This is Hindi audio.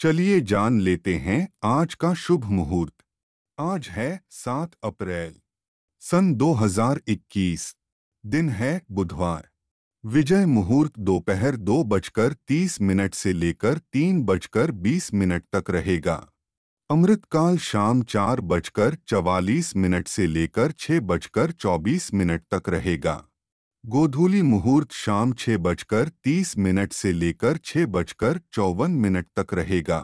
चलिए जान लेते हैं आज का शुभ मुहूर्त। आज है सात अप्रैल, सन 2021 दिन है बुधवार। विजय मुहूर्त दोपहर दो बजकर तीस मिनट से लेकर तीन बजकर बीस मिनट तक रहेगा। अमृतकाल शाम चार बजकर चवालीस मिनट से लेकर छह बजकर चौबीस मिनट तक रहेगा। गोधूली मुहूर्त शाम छह बजकर तीस मिनट से लेकर छह बजकर चौवन मिनट तक रहेगा।